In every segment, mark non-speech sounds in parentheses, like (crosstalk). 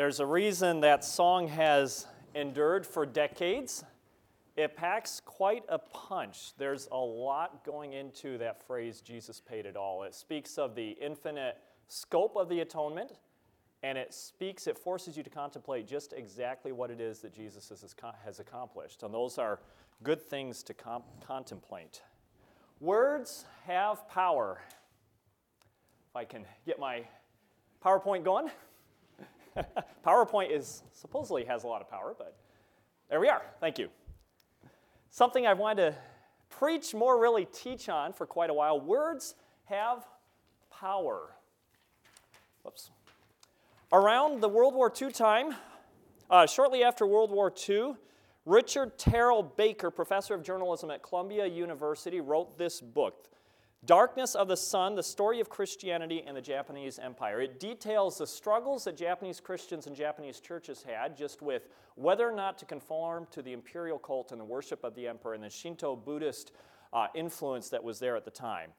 There's a reason that song has endured for decades. It packs quite a punch. There's a lot going into that phrase, Jesus paid it all. It speaks of the infinite scope of the atonement, and it speaks, it forces you to contemplate just exactly what it is that Jesus has, accomplished. And those are good things to contemplate. Words have power. If I can get my PowerPoint going. (laughs) PowerPoint is supposedly has a lot of power, but there we are. Thank you. Something I've wanted to preach, more really teach on for quite a while. Words have power. Whoops. Around the World War II time, uh, shortly after World War II, Richard Terrell Baker, professor of journalism at Columbia University, wrote this book, Darkness of the Sun, the story of Christianity and the Japanese Empire. It details the struggles that Japanese Christians and Japanese churches had just with whether or not to conform to the imperial cult and the worship of the emperor and the Shinto Buddhist uh, influence that was there at the time.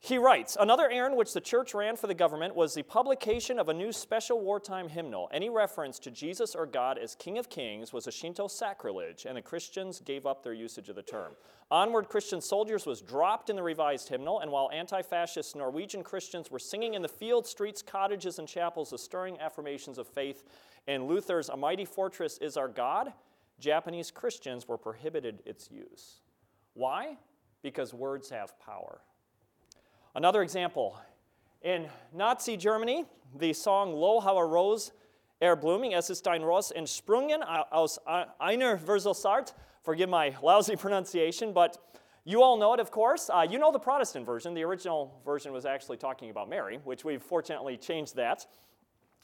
He writes Another errand which the church ran for the government was the publication of a new special wartime hymnal. Any reference to Jesus or God as King of Kings was a Shinto sacrilege, and the Christians gave up their usage of the term. Onward Christian Soldiers was dropped in the revised hymnal, and while anti fascist Norwegian Christians were singing in the fields, streets, cottages, and chapels the stirring affirmations of faith in Luther's A Mighty Fortress is Our God, Japanese Christians were prohibited its use. Why? Because words have power. Another example in Nazi Germany, the song Lo how a Rose e'er blooming, es ist ein Ross entsprungen aus einer Wurzelsaat. Forgive my lousy (laughs) pronunciation, but you all know it, of course. Uh, you know the Protestant version. The original version was actually talking about Mary, which we've fortunately changed that.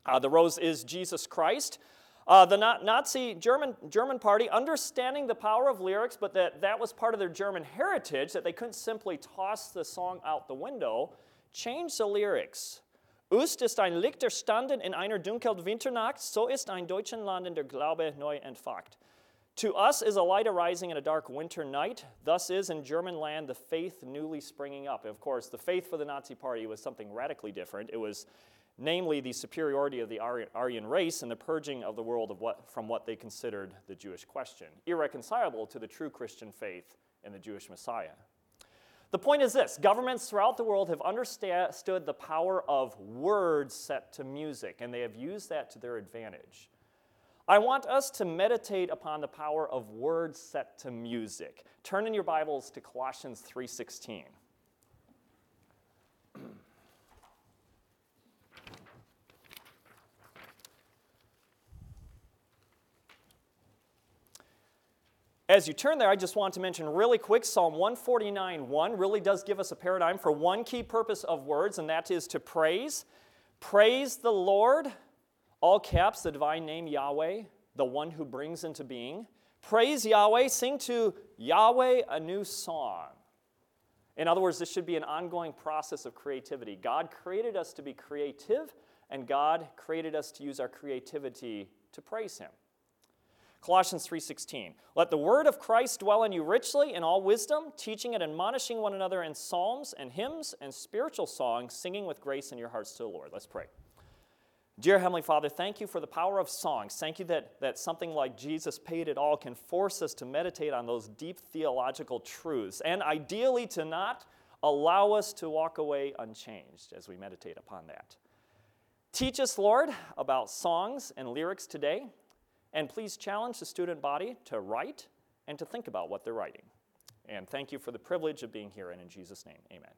Uh, the rose is Jesus Christ. Uh, the Nazi German, German party, understanding the power of lyrics, but that that was part of their German heritage, that they couldn't simply toss the song out the window, changed the lyrics. Ust ist ein Licht erstanden in einer dunklen Winternacht, so ist ein deutschen Land in der Glaube neu entfacht. To us is a light arising in a dark winter night. Thus is in German land the faith newly springing up. Of course, the faith for the Nazi Party was something radically different. It was namely the superiority of the Aryan race and the purging of the world what, from what they considered the Jewish question, irreconcilable to the true Christian faith in the Jewish Messiah. The point is this governments throughout the world have understood the power of words set to music, and they have used that to their advantage. I want us to meditate upon the power of words set to music. Turn in your Bibles to Colossians 3:16. As you turn there, I just want to mention really quick Psalm 149 1 really does give us a paradigm for one key purpose of words, and that is to praise. Praise the Lord, all caps, the divine name Yahweh, the one who brings into being. Praise Yahweh, sing to Yahweh a new song. In other words, this should be an ongoing process of creativity. God created us to be creative, and God created us to use our creativity to praise Him. Colossians 3:16. Let the word of Christ dwell in you richly in all wisdom, teaching and admonishing one another in psalms and hymns and spiritual songs, singing with grace in your hearts to the Lord. Let's pray. Dear Heavenly Father, thank you for the power of songs. Thank you that, that something like Jesus paid it all can force us to meditate on those deep theological truths, and ideally to not allow us to walk away unchanged as we meditate upon that. Teach us, Lord, about songs and lyrics today. And please challenge the student body to write and to think about what they're writing. And thank you for the privilege of being here, and in Jesus' name, amen.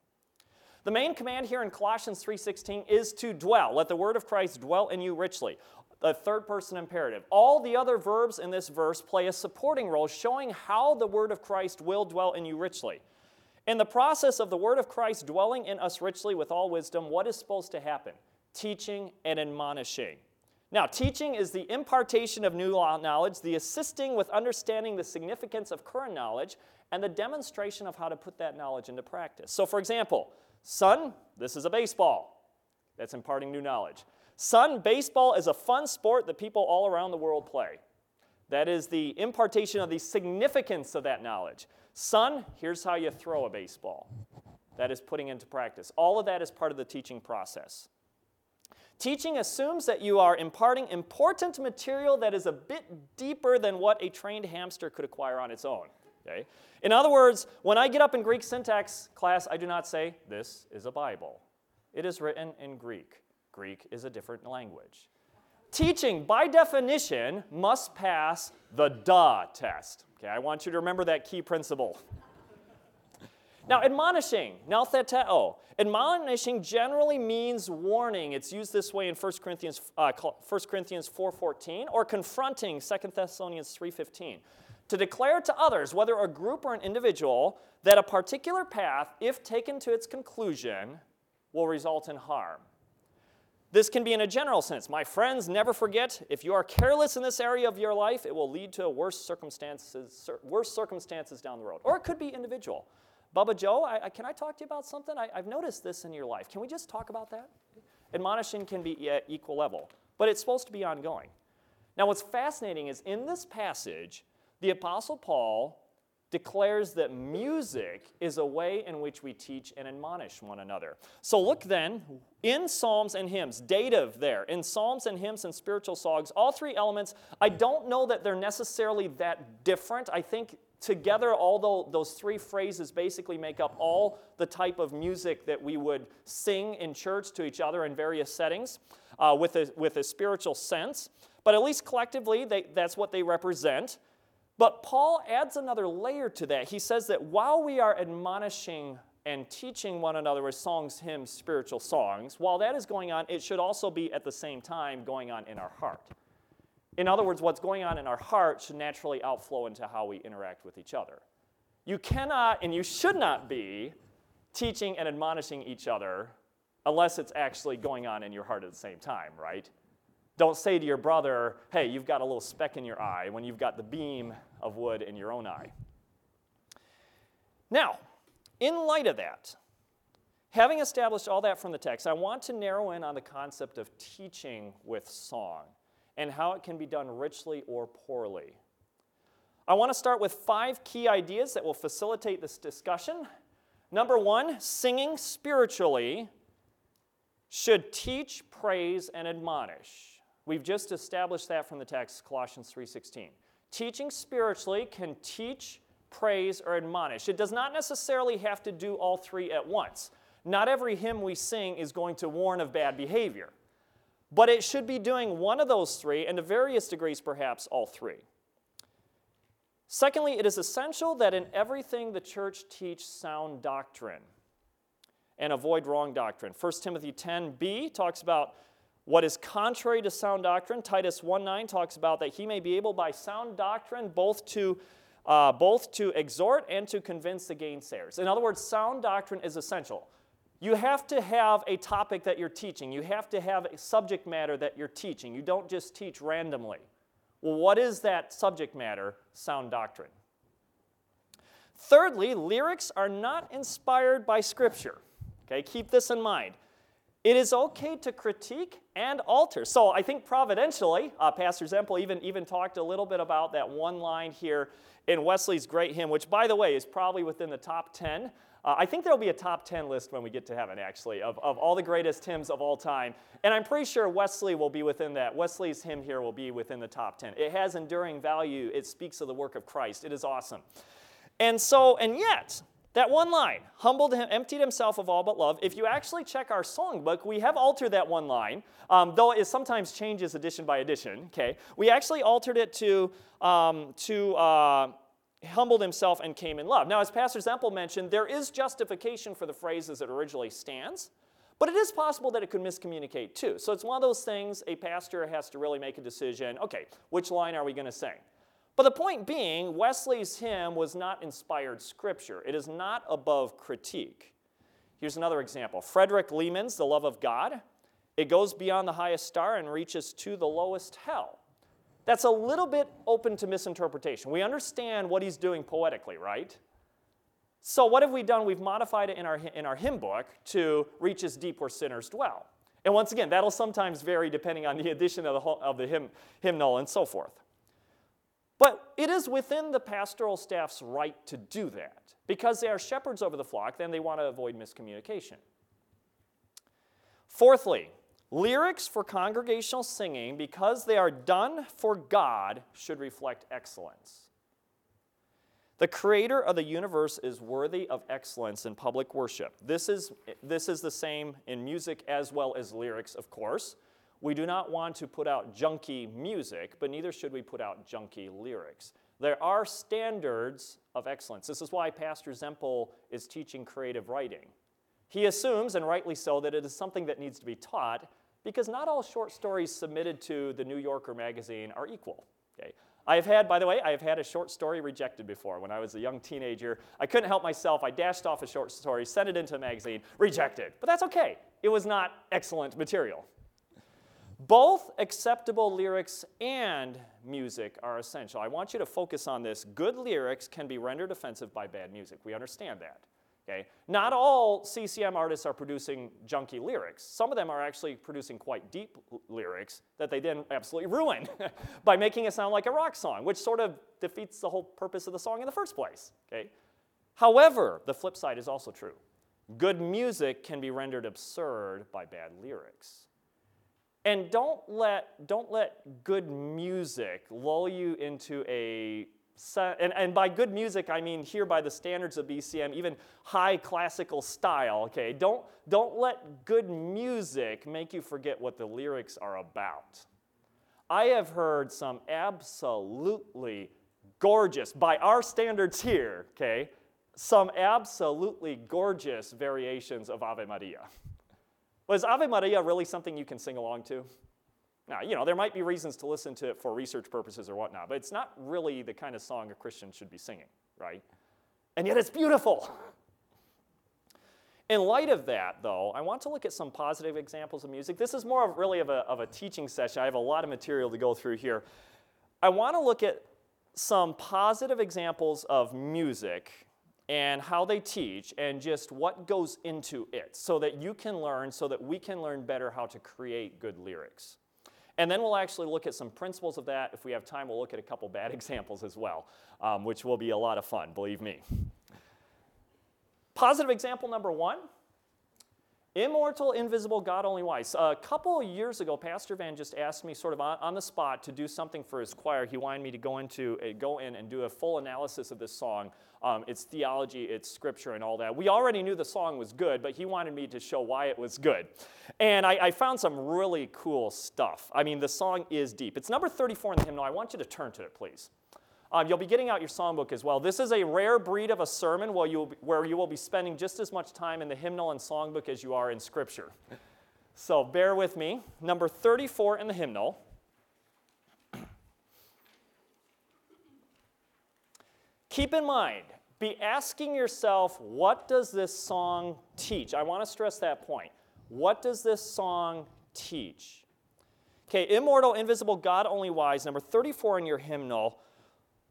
The main command here in Colossians 3:16 is to dwell. Let the word of Christ dwell in you richly. The third person imperative. All the other verbs in this verse play a supporting role, showing how the word of Christ will dwell in you richly. In the process of the word of Christ dwelling in us richly with all wisdom, what is supposed to happen? Teaching and admonishing. Now, teaching is the impartation of new knowledge, the assisting with understanding the significance of current knowledge, and the demonstration of how to put that knowledge into practice. So, for example, son, this is a baseball. That's imparting new knowledge. Son, baseball is a fun sport that people all around the world play. That is the impartation of the significance of that knowledge. Son, here's how you throw a baseball. That is putting into practice. All of that is part of the teaching process. Teaching assumes that you are imparting important material that is a bit deeper than what a trained hamster could acquire on its own. Okay? In other words, when I get up in Greek syntax class, I do not say, This is a Bible. It is written in Greek. Greek is a different language. Teaching, by definition, must pass the DA test. Okay, I want you to remember that key principle. Now, admonishing, noutheteo. Admonishing generally means warning. It's used this way in 1 Corinthians, uh, 1 Corinthians 4.14 or confronting 2 Thessalonians 3.15. To declare to others, whether a group or an individual, that a particular path, if taken to its conclusion, will result in harm. This can be in a general sense. My friends, never forget if you are careless in this area of your life, it will lead to worse circumstances, worse circumstances down the road. Or it could be individual. Bubba Joe, I, I, can I talk to you about something? I, have noticed this in your life. Can we just talk about that? Admonishing can be at equal level, but it's supposed to be ongoing. Now, what's fascinating is in this passage, the Apostle Paul declares that music is a way in which we teach and admonish one another. So look then in Psalms and hymns, dative there, in Psalms and hymns and spiritual songs, all three elements, I don't know that they're necessarily that different. I think together, although those three phrases basically make up all the type of music that we would sing in church to each other in various settings uh, with, a, with a spiritual sense, but at least collectively, they, that's what they represent. But Paul adds another layer to that. He says that while we are admonishing and teaching one another with songs, hymns, spiritual songs, while that is going on, it should also be at the same time going on in our heart. In other words, what's going on in our heart should naturally outflow into how we interact with each other. You cannot and you should not be teaching and admonishing each other unless it's actually going on in your heart at the same time, right? Don't say to your brother, hey, you've got a little speck in your eye when you've got the beam of wood in your own eye. Now, in light of that, having established all that from the text, I want to narrow in on the concept of teaching with song and how it can be done richly or poorly. I want to start with five key ideas that will facilitate this discussion. Number one, singing spiritually should teach, praise, and admonish. We've just established that from the text Colossians 3:16. Teaching spiritually can teach, praise, or admonish. It does not necessarily have to do all three at once. Not every hymn we sing is going to warn of bad behavior. But it should be doing one of those three, and to various degrees, perhaps all three. Secondly, it is essential that in everything the church teach sound doctrine and avoid wrong doctrine. 1 Timothy 10b talks about what is contrary to sound doctrine. Titus 1:9 talks about that he may be able by sound doctrine both to uh, both to exhort and to convince the gainsayers. In other words, sound doctrine is essential. You have to have a topic that you're teaching. You have to have a subject matter that you're teaching. You don't just teach randomly. Well, what is that subject matter? Sound doctrine. Thirdly, lyrics are not inspired by Scripture. Okay, keep this in mind. It is okay to critique and alter. So I think providentially, uh, Pastor Zempel even, even talked a little bit about that one line here in Wesley's great hymn, which, by the way, is probably within the top 10 uh, I think there'll be a top 10 list when we get to heaven, actually, of, of all the greatest hymns of all time. And I'm pretty sure Wesley will be within that. Wesley's hymn here will be within the top 10. It has enduring value, it speaks of the work of Christ. It is awesome. And so, and yet, that one line, humbled him, emptied himself of all but love. If you actually check our songbook, we have altered that one line, um, though it sometimes changes edition by edition. Okay, we actually altered it to um, to uh, humbled himself and came in love. Now, as Pastor Zempel mentioned, there is justification for the phrase as it originally stands, but it is possible that it could miscommunicate too. So it's one of those things a pastor has to really make a decision okay, which line are we going to sing? But the point being, Wesley's hymn was not inspired scripture, it is not above critique. Here's another example Frederick Lehman's The Love of God. It goes beyond the highest star and reaches to the lowest hell. That's a little bit open to misinterpretation. We understand what he's doing poetically, right? So, what have we done? We've modified it in our, in our hymn book to reach as deep where sinners dwell. And once again, that'll sometimes vary depending on the edition of the, of the hymn, hymnal and so forth. But it is within the pastoral staff's right to do that. Because they are shepherds over the flock, then they want to avoid miscommunication. Fourthly, Lyrics for congregational singing, because they are done for God, should reflect excellence. The creator of the universe is worthy of excellence in public worship. This is, this is the same in music as well as lyrics, of course. We do not want to put out junky music, but neither should we put out junky lyrics. There are standards of excellence. This is why Pastor Zempel is teaching creative writing. He assumes, and rightly so, that it is something that needs to be taught because not all short stories submitted to the New Yorker magazine are equal. Okay? I have had, by the way, I have had a short story rejected before. When I was a young teenager, I couldn't help myself. I dashed off a short story, sent it into a magazine, rejected. But that's okay. It was not excellent material. Both acceptable lyrics and music are essential. I want you to focus on this. Good lyrics can be rendered offensive by bad music. We understand that. Okay? Not all CCM artists are producing junky lyrics. Some of them are actually producing quite deep lyrics that they then absolutely ruin (laughs) by making it sound like a rock song, which sort of defeats the whole purpose of the song in the first place. Okay? However, the flip side is also true. Good music can be rendered absurd by bad lyrics. And don't let, don't let good music lull you into a and, and by good music, I mean here by the standards of BCM, even high classical style, okay? Don't, don't let good music make you forget what the lyrics are about. I have heard some absolutely gorgeous, by our standards here, okay, some absolutely gorgeous variations of Ave Maria. Was Ave Maria really something you can sing along to? Now, you know, there might be reasons to listen to it for research purposes or whatnot, but it's not really the kind of song a Christian should be singing, right? And yet it's beautiful. In light of that, though, I want to look at some positive examples of music. This is more of really of a, of a teaching session. I have a lot of material to go through here. I want to look at some positive examples of music and how they teach and just what goes into it so that you can learn, so that we can learn better how to create good lyrics. And then we'll actually look at some principles of that. If we have time, we'll look at a couple bad (laughs) examples as well, um, which will be a lot of fun, believe me. Positive example number one Immortal, invisible, God only wise. A couple years ago, Pastor Van just asked me, sort of on, on, the spot, to do something for his choir. He wanted me to go into a, go in and do a full analysis of this song, um, its theology, its scripture, and all that. We already knew the song was good, but he wanted me to show why it was good. And I, I found some really cool stuff. I mean, the song is deep. It's number 34 in the hymnal. I want you to turn to it, please. Um, you'll be getting out your songbook as well. This is a rare breed of a sermon where you, be, where you will be spending just as much time in the hymnal and songbook as you are in Scripture. So bear with me. Number 34 in the hymnal. (clears throat) Keep in mind, be asking yourself, what does this song teach? I want to stress that point. What does this song teach? Okay, immortal, invisible, God only wise, number 34 in your hymnal.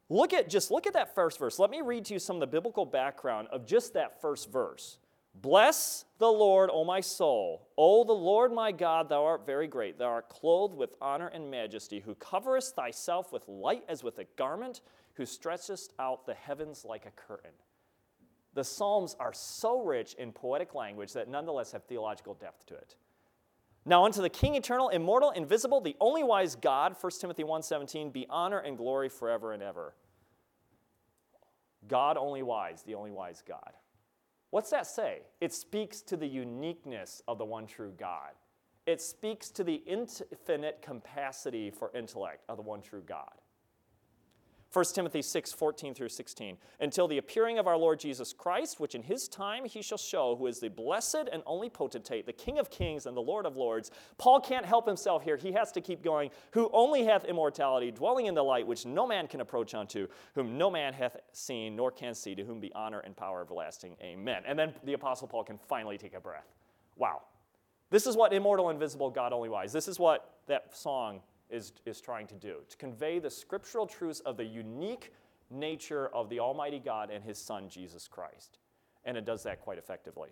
Look at just look at that first verse. Let me read to you some of the biblical background of just that first verse. Bless the Lord, O my soul. O the Lord my God, thou art very great. Thou art clothed with honor and majesty, who coverest thyself with light as with a garment, who stretchest out the heavens like a curtain. The Psalms are so rich in poetic language that nonetheless have theological depth to it. Now unto the King eternal, immortal, invisible, the only wise God, 1 Timothy 1:17, be honor and glory forever and ever. God only wise, the only wise God. What's that say? It speaks to the uniqueness of the one true God. It speaks to the infinite capacity for intellect of the one true God. 1 Timothy 6, 14 through 16. Until the appearing of our Lord Jesus Christ, which in his time he shall show, who is the blessed and only potentate, the King of kings and the Lord of lords. Paul can't help himself here. He has to keep going. Who only hath immortality, dwelling in the light, which no man can approach unto, whom no man hath seen nor can see, to whom be honor and power everlasting. Amen. And then the Apostle Paul can finally take a breath. Wow. This is what immortal, invisible, God only wise. This is what that song is, is trying to do to convey the scriptural truths of the unique nature of the Almighty God and His Son, Jesus Christ. And it does that quite effectively.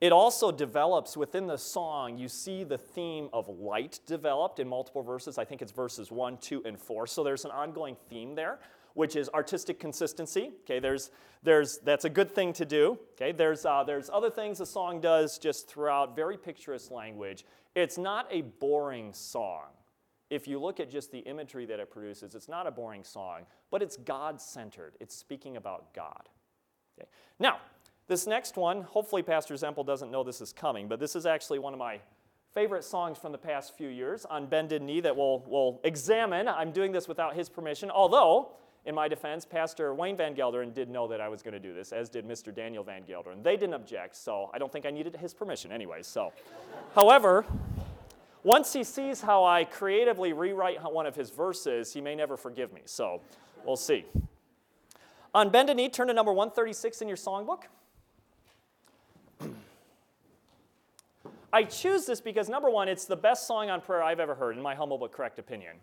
It also develops within the song, you see the theme of light developed in multiple verses. I think it's verses 1, 2, and 4. So there's an ongoing theme there. which is artistic consistency. Okay, there's, there's, that's a good thing to do. Okay, there's, uh, there's other things the song does just throughout, very picturesque language. It's not a boring song. If you look at just the imagery that it produces, it's not a boring song, but it's God centered. It's speaking about God. Okay. Now, this next one, hopefully Pastor Zempel doesn't know this is coming, but this is actually one of my favorite songs from the past few years on Bended Knee that we'll, we'll examine. I'm doing this without his permission, although, in my defense, Pastor Wayne Van Gelderen did know that I was going to do this, as did Mr. Daniel Van Gelderen. They didn't object, so I don't think I needed his permission anyway. So, however, once he sees how I creatively rewrite one of his verses, he may never forgive me. So, we'll see. On Bended Knee, turn to number 136 in your songbook. (clears throat) I choose this because number one, it's the best song on prayer I've ever heard, in my humble but correct opinion.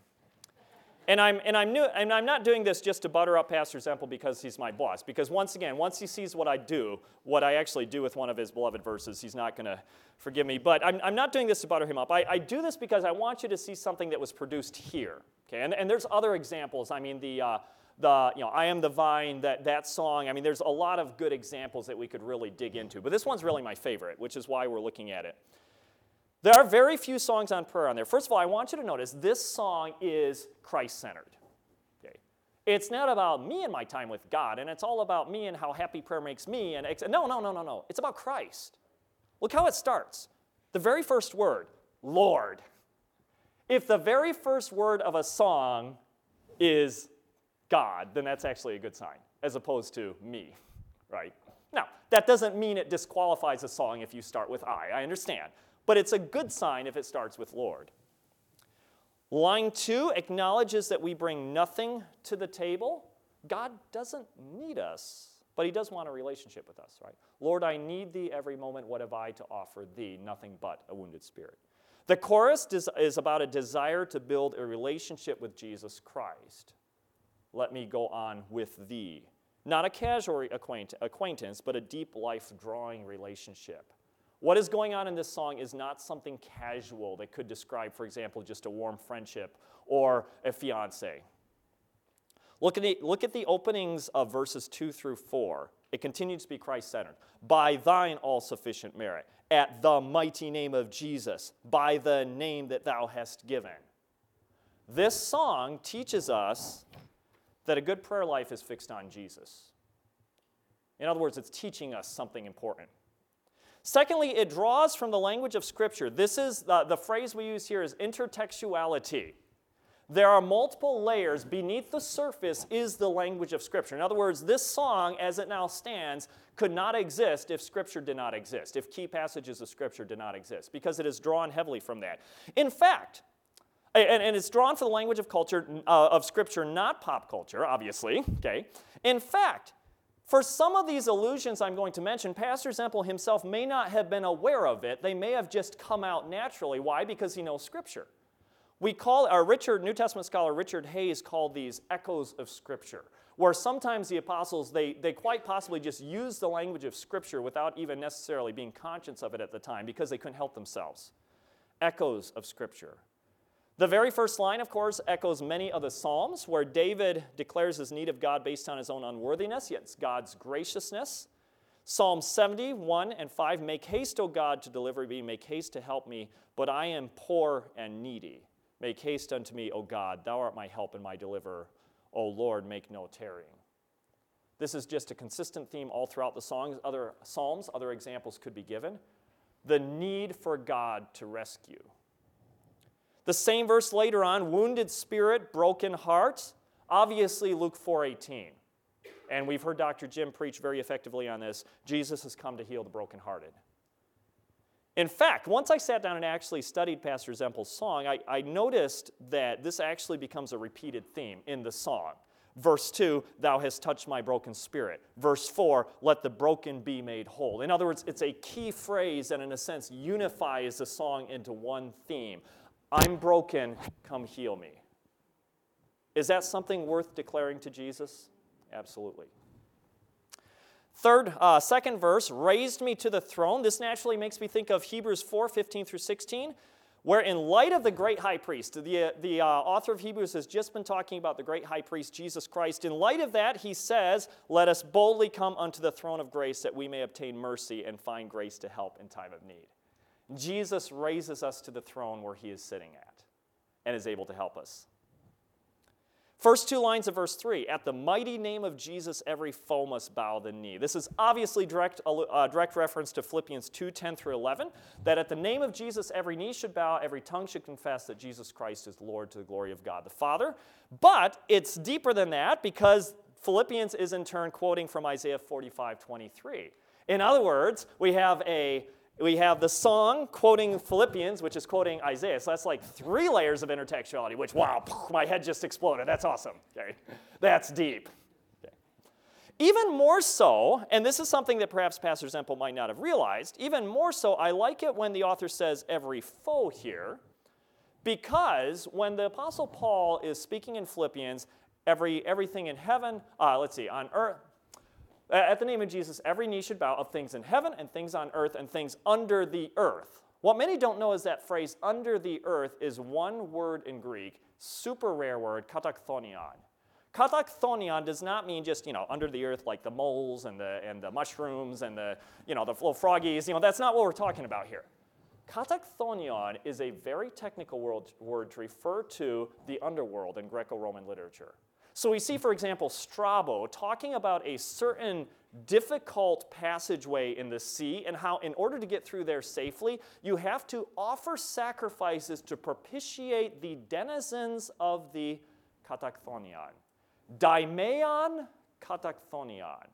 And I'm, and, I'm new, and I'm not doing this just to butter up Pastor Zempel because he's my boss. Because once again, once he sees what I do, what I actually do with one of his beloved verses, he's not going to forgive me. But I'm, I'm not doing this to butter him up. I, I do this because I want you to see something that was produced here. Okay? And, and there's other examples. I mean, the, uh, the you know, I am the vine, that, that song. I mean, there's a lot of good examples that we could really dig into. But this one's really my favorite, which is why we're looking at it. There are very few songs on prayer on there. First of all, I want you to notice this song is Christ centered. Okay? It's not about me and my time with God, and it's all about me and how happy prayer makes me. And ex- no, no, no, no, no. It's about Christ. Look how it starts. The very first word, Lord. If the very first word of a song is God, then that's actually a good sign, as opposed to me, right? Now, that doesn't mean it disqualifies a song if you start with I. I understand but it's a good sign if it starts with Lord. Line two acknowledges that we bring nothing to the table. God doesn't need us, but He does want a relationship with us, right? Lord, I need Thee every moment. What have I to offer Thee? Nothing but a wounded spirit. The chorus is about a desire to build a relationship with Jesus Christ. Let me go on with Thee. Not a casual acquaintance, but a deep life drawing relationship. What is going on in this song is not something casual that could describe, for example, just a warm friendship or a fiance. Look at the, look at the openings of verses 2 through 4. It continues to be Christ centered. By thine all sufficient merit, at the mighty name of Jesus, by the name that thou hast given. This song teaches us that a good prayer life is fixed on Jesus. In other words, it's teaching us something important. Secondly, it draws from the language of Scripture. This is the, the phrase we use here is intertextuality. There are multiple layers. Beneath the surface is the language of Scripture. In other words, this song, as it now stands, could not exist if Scripture did not exist, if key passages of Scripture did not exist, because it is drawn heavily from that. In fact, and, and it's drawn from the language of culture uh, of Scripture, not pop culture, obviously. Okay. In fact, for some of these allusions I'm going to mention, Pastor Zempel himself may not have been aware of it. They may have just come out naturally. Why? Because he knows Scripture. We call, our Richard, New Testament scholar Richard Hays called these echoes of Scripture, where sometimes the apostles, they, they quite possibly just use the language of Scripture without even necessarily being conscious of it at the time because they couldn't help themselves. Echoes of Scripture. The very first line, of course, echoes many of the Psalms where David declares his need of God based on his own unworthiness, yet God's graciousness. Psalm 71 and 5 Make haste, O God, to deliver me, make haste to help me, but I am poor and needy. Make haste unto me, O God, thou art my help and my deliverer. O Lord, make no tarrying. This is just a consistent theme all throughout the songs. Other psalms, other examples could be given. The need for God to rescue. The same verse later on, wounded spirit, broken heart. Obviously, Luke 4:18. And we've heard Dr. Jim preach very effectively on this. Jesus has come to heal the brokenhearted. In fact, once I sat down and actually studied Pastor Zempel's song, I, I noticed that this actually becomes a repeated theme in the song. Verse 2, thou hast touched my broken spirit. Verse 4, let the broken be made whole. In other words, it's a key phrase that, in a sense, unifies the song into one theme. I'm broken, come heal me. Is that something worth declaring to Jesus? Absolutely. Third, uh, second verse, raised me to the throne. This naturally makes me think of Hebrews 4 15 through 16, where in light of the great high priest, the, the uh, author of Hebrews has just been talking about the great high priest, Jesus Christ. In light of that, he says, Let us boldly come unto the throne of grace that we may obtain mercy and find grace to help in time of need. Jesus raises us to the throne where he is sitting at and is able to help us. First two lines of verse 3 At the mighty name of Jesus, every foe must bow the knee. This is obviously direct, uh, direct reference to Philippians 2 10 through 11. That at the name of Jesus, every knee should bow, every tongue should confess that Jesus Christ is Lord to the glory of God the Father. But it's deeper than that because Philippians is in turn quoting from Isaiah 45 23. In other words, we have a we have the song quoting Philippians, which is quoting Isaiah. So that's like three layers of intertextuality, which, wow, (laughs) my head just exploded. That's awesome. Okay. That's deep. Okay. Even more so, and this is something that perhaps Pastor Zempel might not have realized, even more so, I like it when the author says every foe here, because when the Apostle Paul is speaking in Philippians, every, everything in heaven, uh, let's see, on earth, Uh, at the name of Jesus, every knee should bow of things in heaven and things on earth and things under the earth. What many don't know is that phrase under the earth is one word in Greek, super rare word, katakthonion. Katakthonion does not mean just, you know, under the earth like the moles and the, and the mushrooms and the, you know, the little froggies. You know, that's not what we're talking about here. Katakthonion is a very technical word, word to refer to the underworld in Greco-Roman literature. So we see, for example, Strabo talking about a certain difficult passageway in the sea and how, in order to get through there safely, you have to offer sacrifices to propitiate the denizens of the katakthonion. Daimeion katakthonion.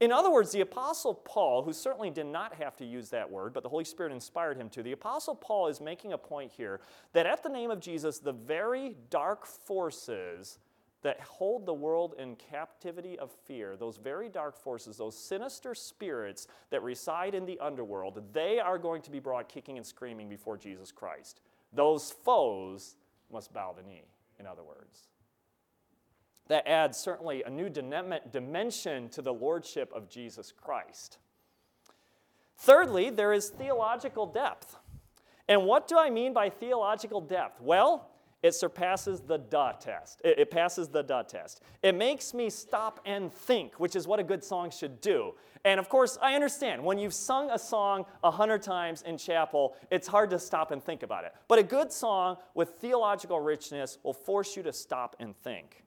In other words, the Apostle Paul, who certainly did not have to use that word, but the Holy Spirit inspired him to, the Apostle Paul is making a point here that at the name of Jesus, the very dark forces that hold the world in captivity of fear, those very dark forces, those sinister spirits that reside in the underworld, they are going to be brought kicking and screaming before Jesus Christ. Those foes must bow the knee, in other words. That adds certainly a new dimension to the lordship of Jesus Christ. Thirdly, there is theological depth. And what do I mean by theological depth? Well, it surpasses the duh test. It, it, passes the duh test. It makes me stop and think, which is what a good song should do. And of course, I understand when you've sung a song a hundred times in chapel, it's hard to stop and think about it. But a good song with theological richness will force you to stop and think.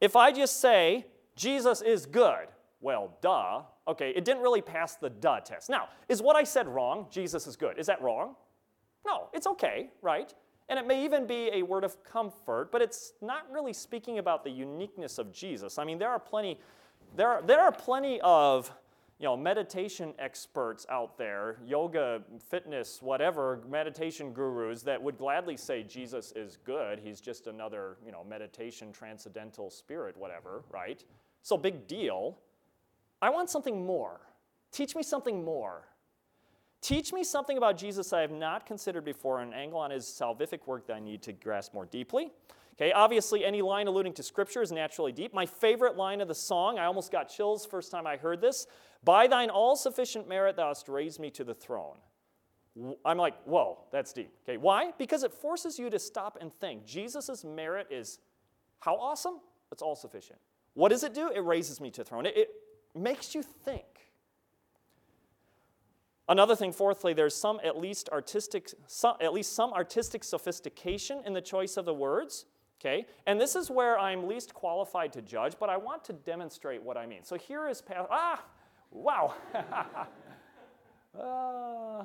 If I just say, Jesus is good, well, duh, okay, it didn't really pass the duh test. Now, is what I said wrong? Jesus is good. Is that wrong? No, it's okay, right? And it may even be a word of comfort, but it's not really speaking about the uniqueness of Jesus. I mean, there are plenty, there are, there are plenty of you know, meditation experts out there, yoga, fitness, whatever, meditation gurus that would gladly say Jesus is good. He's just another, you know, meditation, transcendental spirit, whatever, right? So big deal. I want something more. Teach me something more. Teach me something about Jesus I have not considered before, an angle on his salvific work that I need to grasp more deeply. Okay, obviously, any line alluding to Scripture is naturally deep. My favorite line of the song, I almost got chills first time I heard this By thine all sufficient merit, thou hast raised me to the throne. I'm like, whoa, that's deep. Okay, why? Because it forces you to stop and think. Jesus' merit is how awesome? It's all sufficient. What does it do? It raises me to the throne. It, it makes you think. Another thing, fourthly, there's some at least artistic, some, at least some artistic sophistication in the choice of the words. Okay, and this is where I'm least qualified to judge, but I want to demonstrate what I mean. So here is ah, wow. (laughs) uh,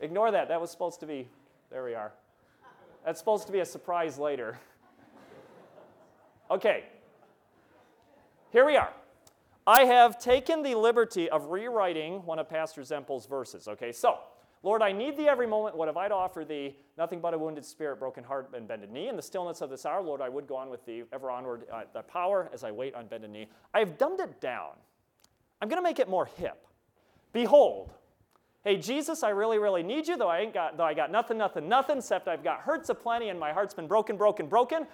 ignore that. That was supposed to be. There we are. That's supposed to be a surprise later. (laughs) Okay. Here we are. I have taken the liberty of rewriting one of Pastor Zempel's verses. Okay, so, Lord, I need thee every moment. What have I to offer thee? Nothing but a wounded spirit, broken heart, and bended knee. In the stillness of this hour, Lord, I would go on with thee, ever onward, uh, thy power as I wait on bended knee. I have dumbed it down. I'm going to make it more hip. Behold, hey, Jesus, I really, really need you, though I ain't got, though I got nothing, nothing, nothing, except I've got hurts aplenty and my heart's been broken, broken, broken.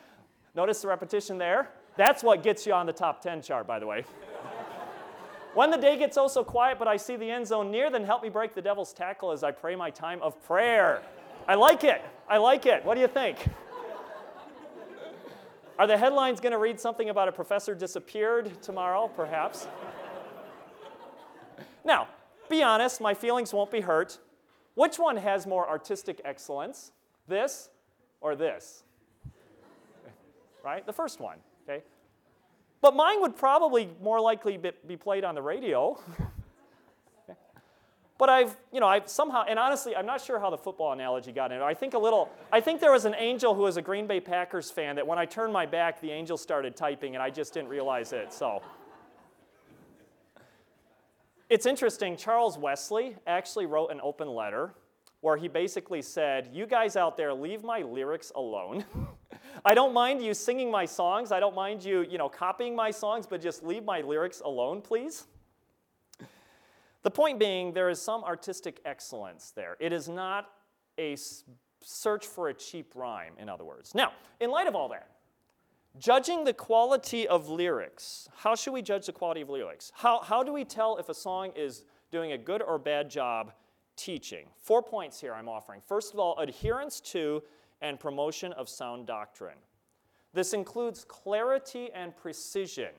Notice the repetition there. That's what gets you on the top 10 chart, by the way. When the day gets oh so quiet, but I see the end zone near, then help me break the devil's tackle as I pray my time of prayer. I like it. I like it. What do you think? Are the headlines going to read something about a professor disappeared tomorrow, perhaps? now, be honest, my feelings won't be hurt. Which one has more artistic excellence? This or this? right? The first one, okay? But mine would probably more likely be played on the radio. (laughs) But I've, you know, I've somehow, and honestly, I'm not sure how the football analogy got in. I think a little, I think there was an angel who was a Green Bay Packers fan that when I turned my back, the angel started typing and I just didn't realize it, so. It's interesting, Charles Wesley actually wrote an open letter where he basically said, You guys out there, leave my lyrics alone. (laughs) I don't mind you singing my songs. I don't mind you, you know, copying my songs, but just leave my lyrics alone, please. The point being, there is some artistic excellence there. It is not a search for a cheap rhyme, in other words. Now, in light of all that, judging the quality of lyrics, how should we judge the quality of lyrics? How, how do we tell if a song is doing a good or bad job teaching? Four points here I'm offering. First of all, adherence to and promotion of sound doctrine. This includes clarity and precision.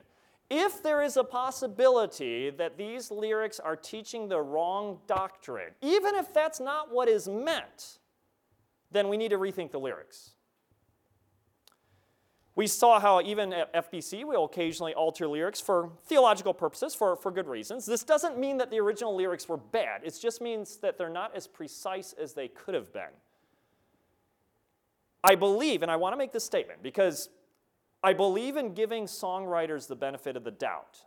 If there is a possibility that these lyrics are teaching the wrong doctrine, even if that's not what is meant, then we need to rethink the lyrics. We saw how even at FBC we'll occasionally alter lyrics for theological purposes, for, for good reasons. This doesn't mean that the original lyrics were bad, it just means that they're not as precise as they could have been. I believe, and I want to make this statement because I believe in giving songwriters the benefit of the doubt.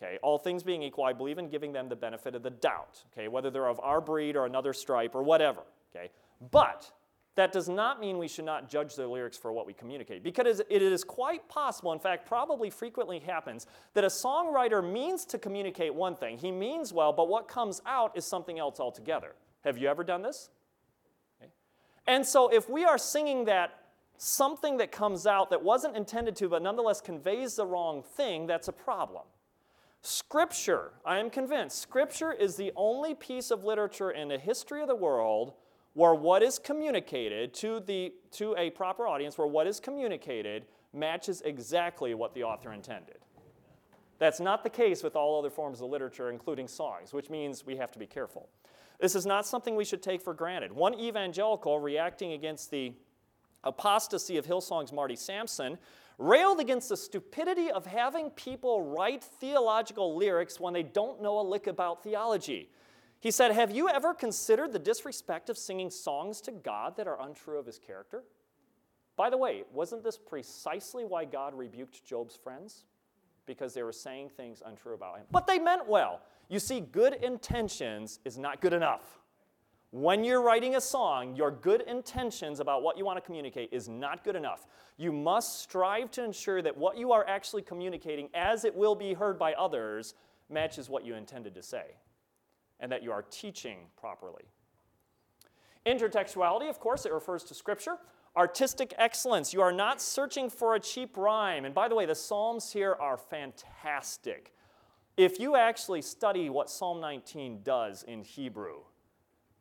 Okay, all things being equal, I believe in giving them the benefit of the doubt. Okay, whether they're of our breed or another stripe or whatever. Okay, but that does not mean we should not judge their lyrics for what we communicate. Because it is quite possible, in fact, probably frequently happens, that a songwriter means to communicate one thing. He means well, but what comes out is something else altogether. Have you ever done this? Okay. And so if we are singing that something that comes out that wasn't intended to, but nonetheless conveys the wrong thing, that's a problem. Scripture, I am convinced, Scripture is the only piece of literature in the history of the world where what is communicated to, the, to a proper audience, where what is communicated matches exactly what the author intended. That's not the case with all other forms of literature, including songs, which means we have to be careful. This is not something we should take for granted. One evangelical reacting against the apostasy of Hillsong's Marty Sampson, railed against the stupidity of having people write theological lyrics when they don't know a lick about theology. He said, Have you ever considered the disrespect of singing songs to God that are untrue of his character? By the way, wasn't this precisely why God rebuked Job's friends? Because they were saying things untrue about him. But they meant well. You see, good intentions is not good enough. When you're writing a song, your good intentions about what you want to communicate is not good enough. You must strive to ensure that what you are actually communicating, as it will be heard by others, matches what you intended to say, and that you are teaching properly. Intertextuality, of course, it refers to Scripture. Artistic excellence, you are not searching for a cheap rhyme. And by the way, the Psalms here are fantastic. If you actually study what Psalm 19 does in Hebrew,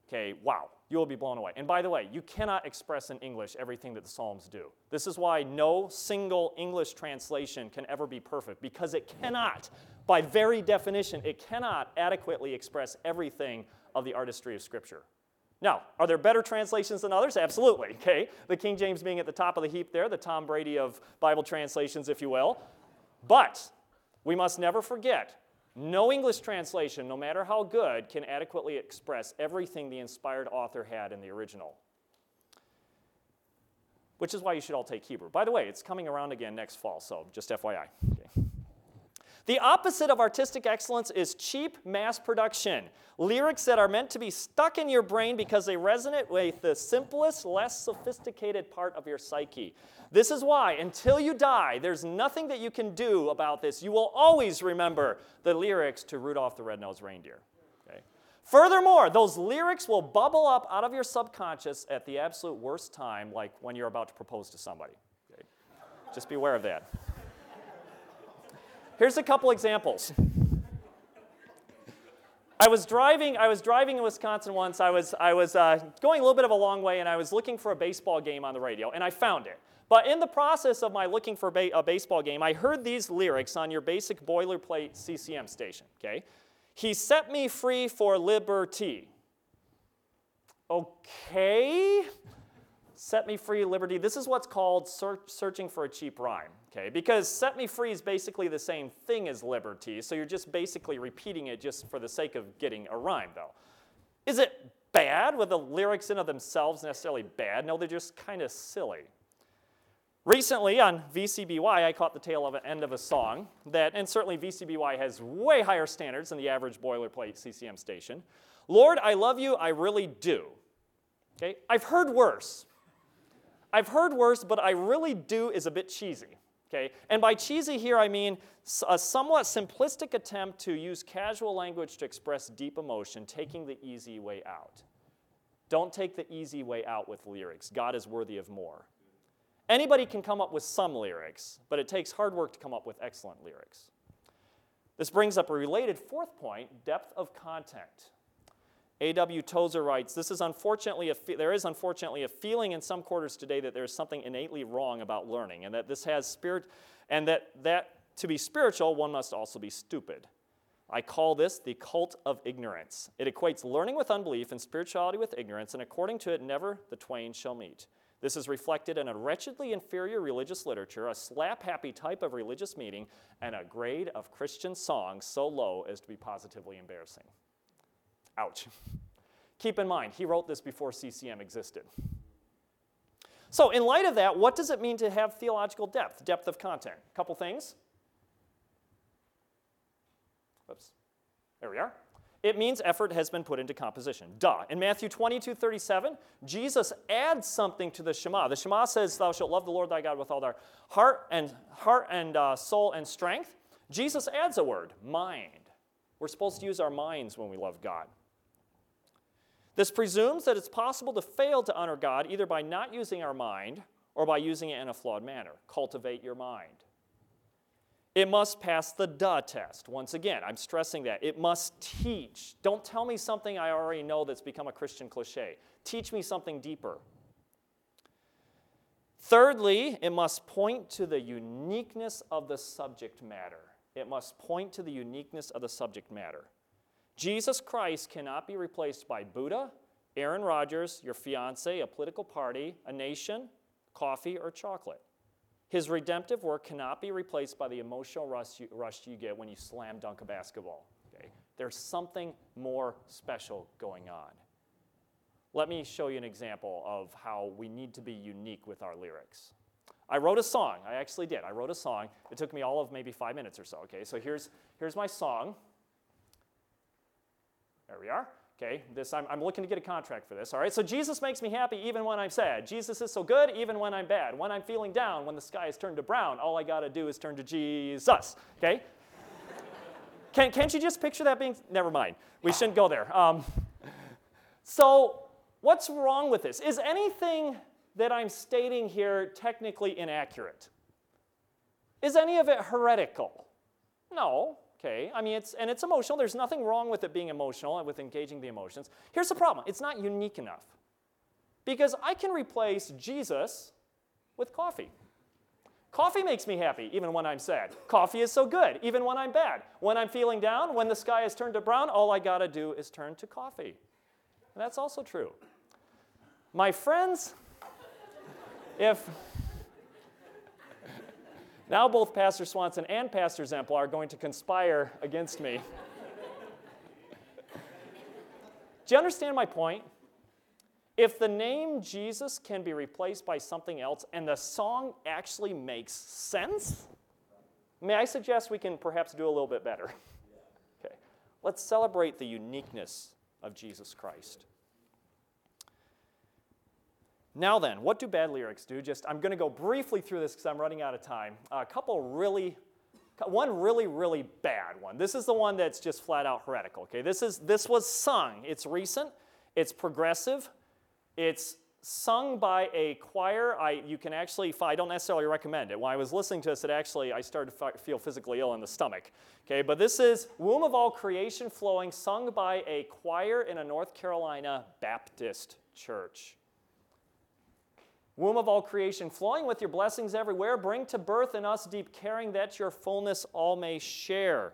Okay, wow, you will be blown away. And by the way, you cannot express in English everything that the Psalms do. This is why no single English translation can ever be perfect, because it cannot, by very definition, it cannot adequately express everything of the artistry of Scripture. Now, are there better translations than others? Absolutely, (laughs) okay? The King James being at the top of the heap there, the Tom Brady of Bible translations, if you will. But we must never forget no English translation, no matter how good, can adequately express everything the inspired author had in the original. Which is why you should all take Hebrew. By the way, it's coming around again next fall, so just FYI. Okay. The opposite of artistic excellence is cheap mass production. Lyrics that are meant to be stuck in your brain because they resonate with the simplest, less sophisticated part of your psyche. This is why, until you die, there's nothing that you can do about this. You will always remember the lyrics to Rudolph the Red-Nosed Reindeer. Okay? Furthermore, those lyrics will bubble up out of your subconscious at the absolute worst time, like when you're about to propose to somebody. Okay? Just be aware of that. Here's a couple examples. I was driving. I was driving in Wisconsin once. I was I was uh, going a little bit of a long way, and I was looking for a baseball game on the radio, and I found it. But in the process of my looking for ba- a baseball game, I heard these lyrics on your basic boilerplate CCM station. Okay, he set me free for liberty. Okay, set me free, liberty. This is what's called search, searching for a cheap rhyme okay? Because set me free is basically the same thing as liberty, so you're just basically repeating it just for the sake of getting a rhyme, though. Is it bad? Were the lyrics in of themselves necessarily bad? No, they're just kind of silly. Recently on VCY, I caught the tail of an end of a song that, and certainly VCY has way higher standards than the average boilerplate CCM station. Lord, I love you, I really do. Okay, I've heard worse. I've heard worse, but I really do is a bit cheesy. Okay? And by cheesy here, I mean a somewhat simplistic attempt to use casual language to express deep emotion, taking the easy way out. Don't take the easy way out with lyrics. God is worthy of more. Anybody can come up with some lyrics, but it takes hard work to come up with excellent lyrics. This brings up a related fourth point depth of content. A.W. Tozer writes, This is unfortunately fe- there is unfortunately a feeling in some quarters today that there is something innately wrong about learning, and that this has spirit, and that, that to be spiritual, one must also be stupid. I call this the cult of ignorance. It equates learning with unbelief and spirituality with ignorance, and according to it, never the twain shall meet. This is reflected in a wretchedly inferior religious literature, a slap happy type of religious meeting, and a grade of Christian songs so low as to be positively embarrassing. Ouch. Keep in mind, he wrote this before CCM existed. So, in light of that, what does it mean to have theological depth, depth of content? A couple things. Oops. There we are. It means effort has been put into composition. Duh. In Matthew 22 37, Jesus adds something to the Shema. The Shema says, Thou shalt love the Lord thy God with all thy heart and heart and uh, soul and strength. Jesus adds a word, mind. We're supposed to use our minds when we love God. This presumes that it's possible to fail to honor God either by not using our mind or by using it in a flawed manner. Cultivate your mind. It must pass the duh test. Once again, I'm stressing that. It must teach. Don't tell me something I already know that's become a Christian cliche. Teach me something deeper. Thirdly, it must point to the uniqueness of the subject matter. It must point to the uniqueness of the subject matter. Jesus Christ cannot be replaced by Buddha, Aaron Rodgers, your fiance, a political party, a nation, coffee, or chocolate. His redemptive work cannot be replaced by the emotional rush you, rush you get when you slam dunk a basketball. Okay? There's something more special going on. Let me show you an example of how we need to be unique with our lyrics. I wrote a song. I actually did. I wrote a song. It took me all of maybe five minutes or so. Okay, so here's, here's my song. There we are. Okay, this I'm, I'm looking to get a contract for this. All right, so Jesus makes me happy even when I'm sad. Jesus is so good even when I'm bad. When I'm feeling down, when the sky is turned to brown, all I got to do is turn to Jesus. Okay? (laughs) Can, can't you just picture that being? Never mind. We shouldn't go there. Um, so, what's wrong with this? Is anything that I'm stating here technically inaccurate? Is any of it heretical? No. Okay, I mean, it's, and it's emotional. There's nothing wrong with it being emotional and with engaging the emotions. Here's the problem it's not unique enough. Because I can replace Jesus with coffee. Coffee makes me happy even when I'm sad. Coffee is so good even when I'm bad. When I'm feeling down, when the sky has turned to brown, all I gotta do is turn to coffee. And that's also true. My friends, if now both Pastor Swanson and Pastor Zempel are going to conspire against me. Do you understand my point? If the name Jesus can be replaced by something else and the song actually makes sense, may I suggest we can perhaps do a little bit better? (laughs) Okay. Let's celebrate the uniqueness of Jesus Christ. Now then, what do bad lyrics do? Just I'm going to go briefly through this because I'm running out of time. A couple really one really really bad one. This is the one that's just flat out heretical, okay? This is this was sung. It's recent, it's progressive, it's sung by a choir. I, you can actually, I don't necessarily recommend it. When I was listening to this, it actually, I started to feel physically ill in the stomach. Okay, but this is Womb of All Creation Flowing, sung by a choir in a North Carolina Baptist church. Womb of all creation, flowing with your blessings everywhere, bring to birth in us deep caring that your fullness all may share.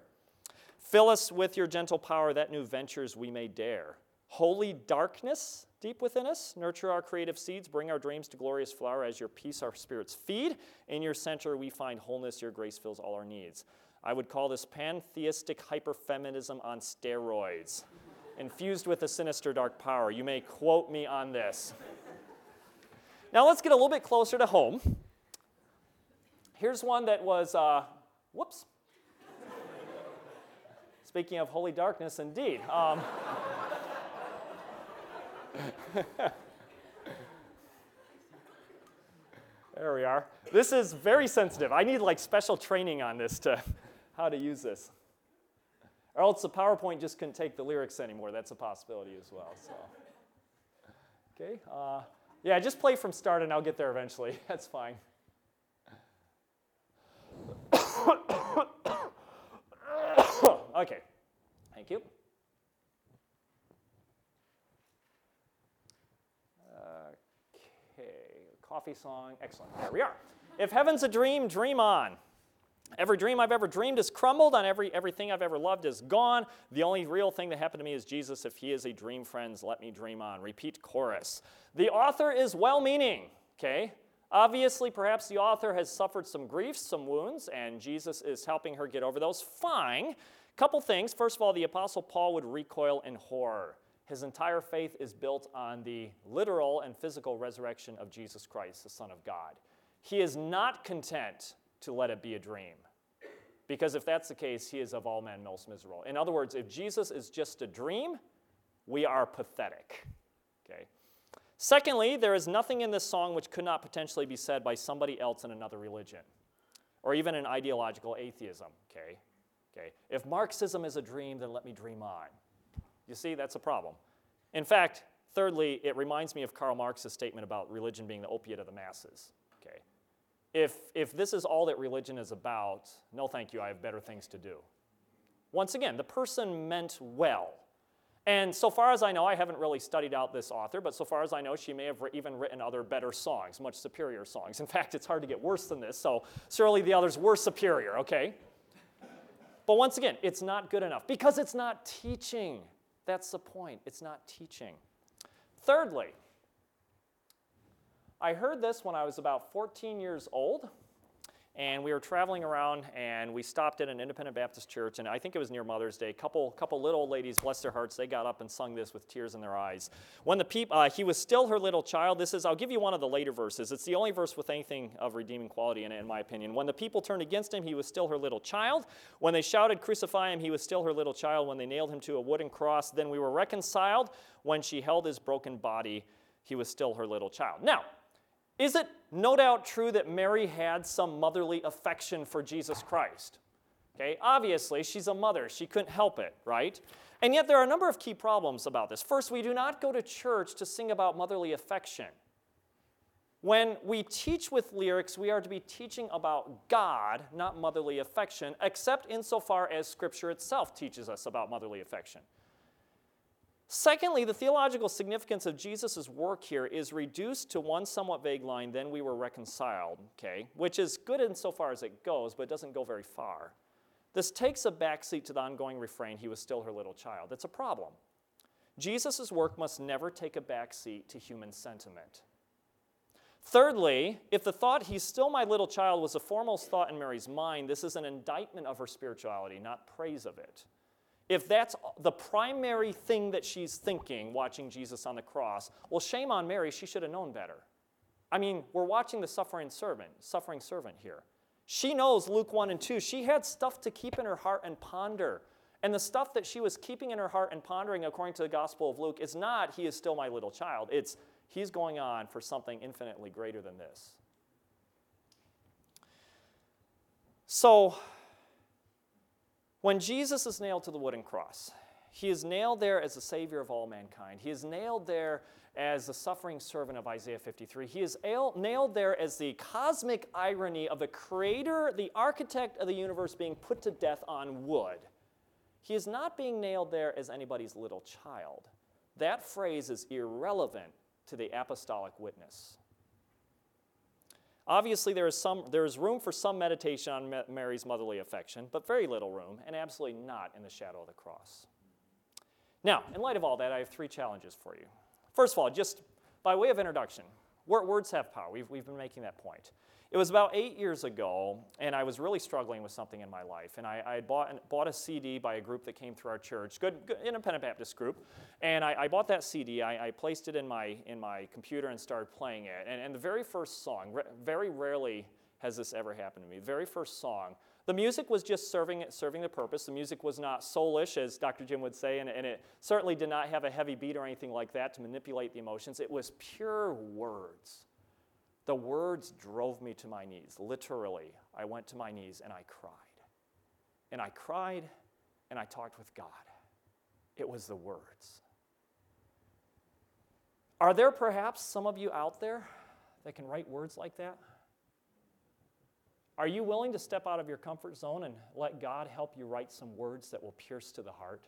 Fill us with your gentle power that new ventures we may dare. Holy darkness deep within us, nurture our creative seeds, bring our dreams to glorious flower as your peace our spirits feed. In your center we find wholeness, your grace fills all our needs. I would call this pantheistic hyperfeminism on steroids, infused with a sinister dark power. You may quote me on this. Now let's get a little bit closer to home. Here's one that was, uh, whoops. Speaking of holy darkness, indeed. Um, (laughs) there we are. This is very sensitive. I need like special training on this to how to use this. Or else the PowerPoint just couldn't take the lyrics anymore. That's a possibility as well. So, okay. Uh, yeah, just play from start and I'll get there eventually. (laughs) That's fine. (coughs) okay. Thank you. Okay, coffee song. Excellent. There we are. If heaven's a dream, dream on. Every dream I've ever dreamed is crumbled, and every, everything I've ever loved is gone. The only real thing that happened to me is Jesus. If he is a dream, friends, let me dream on. Repeat chorus. The author is well meaning, okay? Obviously, perhaps the author has suffered some griefs, some wounds, and Jesus is helping her get over those. Fine. Couple things. First of all, the Apostle Paul would recoil in horror. His entire faith is built on the literal and physical resurrection of Jesus Christ, the Son of God. He is not content to let it be a dream. Because if that's the case, he is of all men most miserable. In other words, if Jesus is just a dream, we are pathetic. Okay? Secondly, there is nothing in this song which could not potentially be said by somebody else in another religion, or even an ideological atheism. Okay? Okay? If Marxism is a dream, then let me dream on. You see, that's a problem. In fact, thirdly, it reminds me of Karl Marx's statement about religion being the opiate of the masses. If, if this is all that religion is about, no thank you, I have better things to do. Once again, the person meant well. And so far as I know, I haven't really studied out this author, but so far as I know, she may have even written other better songs, much superior songs. In (laughs) fact, it's hard to get worse than this, so surely the others were superior, okay? But once again, it's not good enough because it's not teaching. That's the point. It's not teaching. Thirdly, I heard this when I was about 14 years old and we were traveling around and we stopped at an independent baptist church and i think it was near mother's day. Couple, couple little ladies bless their hearts they got up and sung this with tears in their eyes. When the peop, uh, he was still her little child this is i'll give you one of the later verses. It's the only verse with anything of redeeming quality in it in my opinion. When the people turned against him he was still her little child. When they shouted crucify him he was still her little child. When they nailed him to a wooden cross then we were reconciled. When she held his broken body he was still her little child. Now is it no doubt true that Mary had some motherly affection for Jesus Christ? Okay, obviously, she's a mother. She couldn't help it, right? And yet, there are a number of key problems about this. First, we do not go to church to sing about motherly affection. When we teach with lyrics, we are to be teaching about God, not motherly affection, except insofar as Scripture itself teaches us about motherly affection. Secondly, the theological significance of Jesus' work here is reduced to one somewhat vague line, then we were reconciled, okay, which is good insofar as it goes, but it doesn't go very far. This takes a backseat to the ongoing refrain, he was still her little child. It's a problem. Jesus' work must never take a backseat to human sentiment. Thirdly, if the thought, he's still my little child, was a foremost thought in Mary's mind, this is an indictment of her spirituality, not praise of it. If that's the primary thing that she's thinking watching Jesus on the cross, well, shame on Mary, she should have known better. I mean, we're watching the suffering servant, suffering servant here. She knows Luke 1 and 2. She had stuff to keep in her heart and ponder. And the stuff that she was keeping in her heart and pondering, according to the Gospel of Luke, is not, He is still my little child. It's, He's going on for something infinitely greater than this. So, when Jesus is nailed to the wooden cross, he is nailed there as the Savior of all mankind. He is nailed there as the suffering servant of Isaiah 53. He is nailed there as the cosmic irony of the creator, the architect of the universe, being put to death on wood. He is not being nailed there as anybody's little child. That phrase is irrelevant to the apostolic witness. Obviously, there is, some, there is room for some meditation on Mary's motherly affection, but very little room, and absolutely not in the shadow of the cross. Now, in light of all that, I have three challenges for you. First of all, just by way of introduction, words have power. We've, we've been making that point. It was about eight years ago, and I was really struggling with something in my life. And I, I bought, bought a CD by a group that came through our church, good, good independent Baptist group. And I, I bought that CD, I, I, placed it in my, in my computer and started playing it. And, and the very first song, very rarely has this ever happened to me, the very first song, the music was just serving, serving the purpose. The music was not soulish, as Dr. Jim would say, and, and it certainly did not have a heavy beat or anything like that to manipulate the emotions. It was pure words. The words drove me to my knees. Literally, I went to my knees and I cried. And I cried and I talked with God. It was the words. Are there perhaps some of you out there that can write words like that? Are you willing to step out of your comfort zone and let God help you write some words that will pierce to the heart?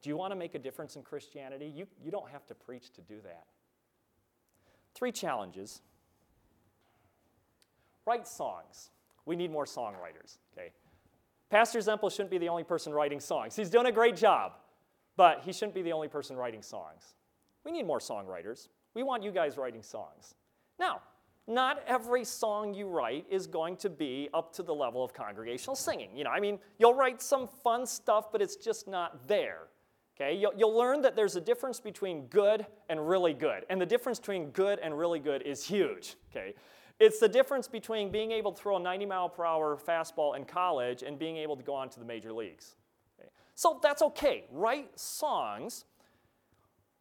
Do you want to make a difference in Christianity? You, you don't have to preach to do that. Three challenges. Write songs. We need more songwriters, okay? Pastor Zempel shouldn't be the only person writing songs. He's doing a great job, but he shouldn't be the only person writing songs. We need more songwriters. We want you guys writing songs. Now, not every song you write is going to be up to the level of congregational singing. You know, I mean, you'll write some fun stuff, but it's just not there. Okay, you'll, you'll learn that there's a difference between good and really good. And the difference between good and really good is huge. Okay, it's the difference between being able to throw a 90 mile per hour fastball in college and being able to go on to the major leagues. Okay? So that's okay. Write songs,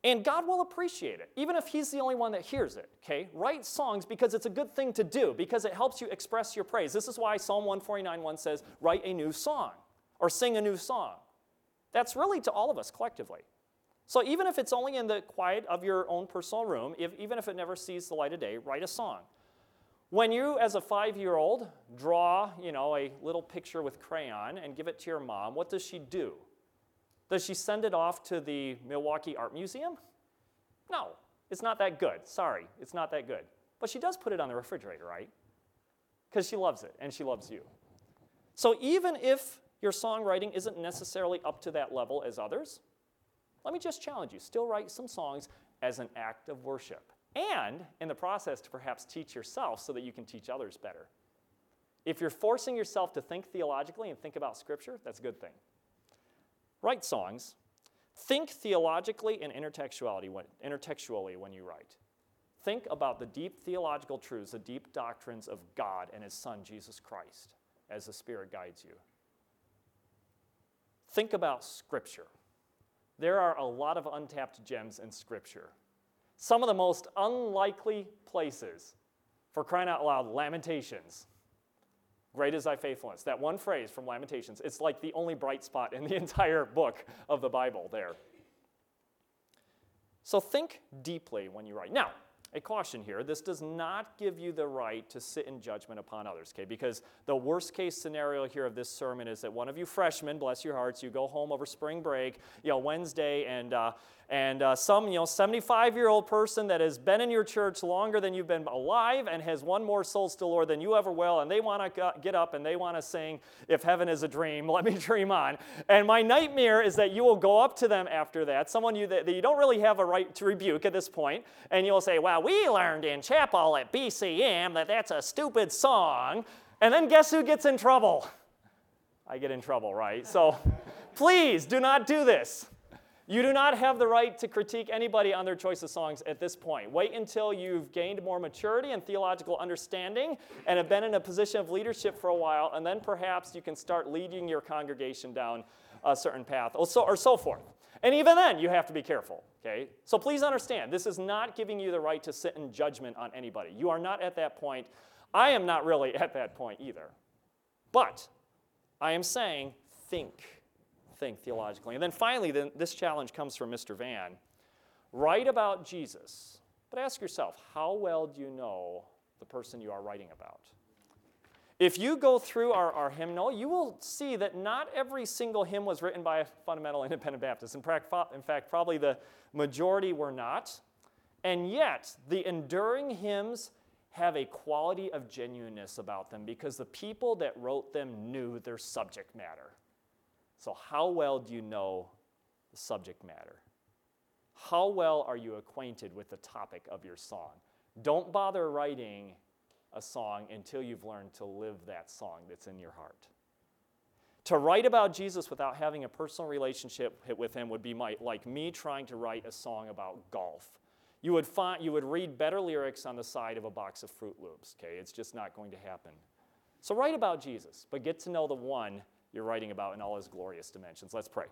and God will appreciate it, even if He's the only one that hears it. Okay? Write songs because it's a good thing to do, because it helps you express your praise. This is why Psalm 149 1 says, Write a new song or sing a new song. That's really to all of us collectively. So even if it's only in the quiet of your own personal room, if, even if it never sees the light of day, write a song. When you, as a five-year-old, draw, you know, a little picture with crayon and give it to your mom, what does she do? Does she send it off to the Milwaukee Art Museum? No, it's not that good. Sorry, it's not that good. But she does put it on the refrigerator, right? Because she loves it and she loves you. So even if your songwriting isn't necessarily up to that level as others, let me just challenge you still write some songs as an act of worship. And in the process, to perhaps teach yourself so that you can teach others better. If you're forcing yourself to think theologically and think about Scripture, that's a good thing. Write songs. Think theologically and intertextuality when, intertextually when you write. Think about the deep theological truths, the deep doctrines of God and His Son, Jesus Christ, as the Spirit guides you. Think about Scripture. There are a lot of untapped gems in Scripture. Some of the most unlikely places, for crying out loud, Lamentations. Great is thy faithfulness. That one phrase from Lamentations, it's like the only bright spot in the (laughs) entire book of the Bible there. So think deeply when you write. Now, a caution here this does not give you the right to sit in judgment upon others, okay? Because the worst case scenario here of this sermon is that one of you freshmen, bless your hearts, you go home over spring break, you know, Wednesday, and, uh, and uh, some, you know, 75 year old person that has been in your church longer than you've been alive and has won more souls to Lord than you ever will, and they want to get up and they want to sing, If Heaven is a Dream, (laughs) Let Me Dream On. And my nightmare is that you will go up to them after that, someone you, that, you don't really have a right to rebuke at this point, and you'll say, Wow, we learned in chapel at BCM that that's a stupid song. And then guess who gets in trouble? I get in trouble, right? So (laughs) please do not do this. You do not have the right to critique anybody on their choice of songs at this point. Wait until you've gained more maturity and theological understanding and have been in a position of leadership for a while, and then perhaps you can start leading your congregation down a certain path or so, or so forth. And even then, you have to be careful, okay? So please understand, this is not giving you the right to sit in judgment on anybody. You are not at that point. I am not really (laughs) at that point either. But I am saying, think. Think theologically. And then finally, then, this challenge comes from Mr. Van. Write about Jesus, but ask yourself how well do you know the person you are writing about? If you go through our, our hymnal, you will see that not every single hymn was written by a fundamental (laughs) independent Baptist. In in fact, probably the majority were not. And yet, the enduring hymns have a quality of genuineness about them because the people that wrote them knew their subject matter. So, how well do you know the subject matter? How well are you acquainted with the topic of your song? Don't bother writing a song until you've learned to live that song that's in your heart. To write about Jesus without having a personal relationship with him would be my, like me trying to write a song about golf. You would, find, you would read better lyrics on the side of a box of Froot Loops, okay? It's just not going to happen. So write about Jesus, but get to know the one you're writing about in all his glorious dimensions. Let's pray.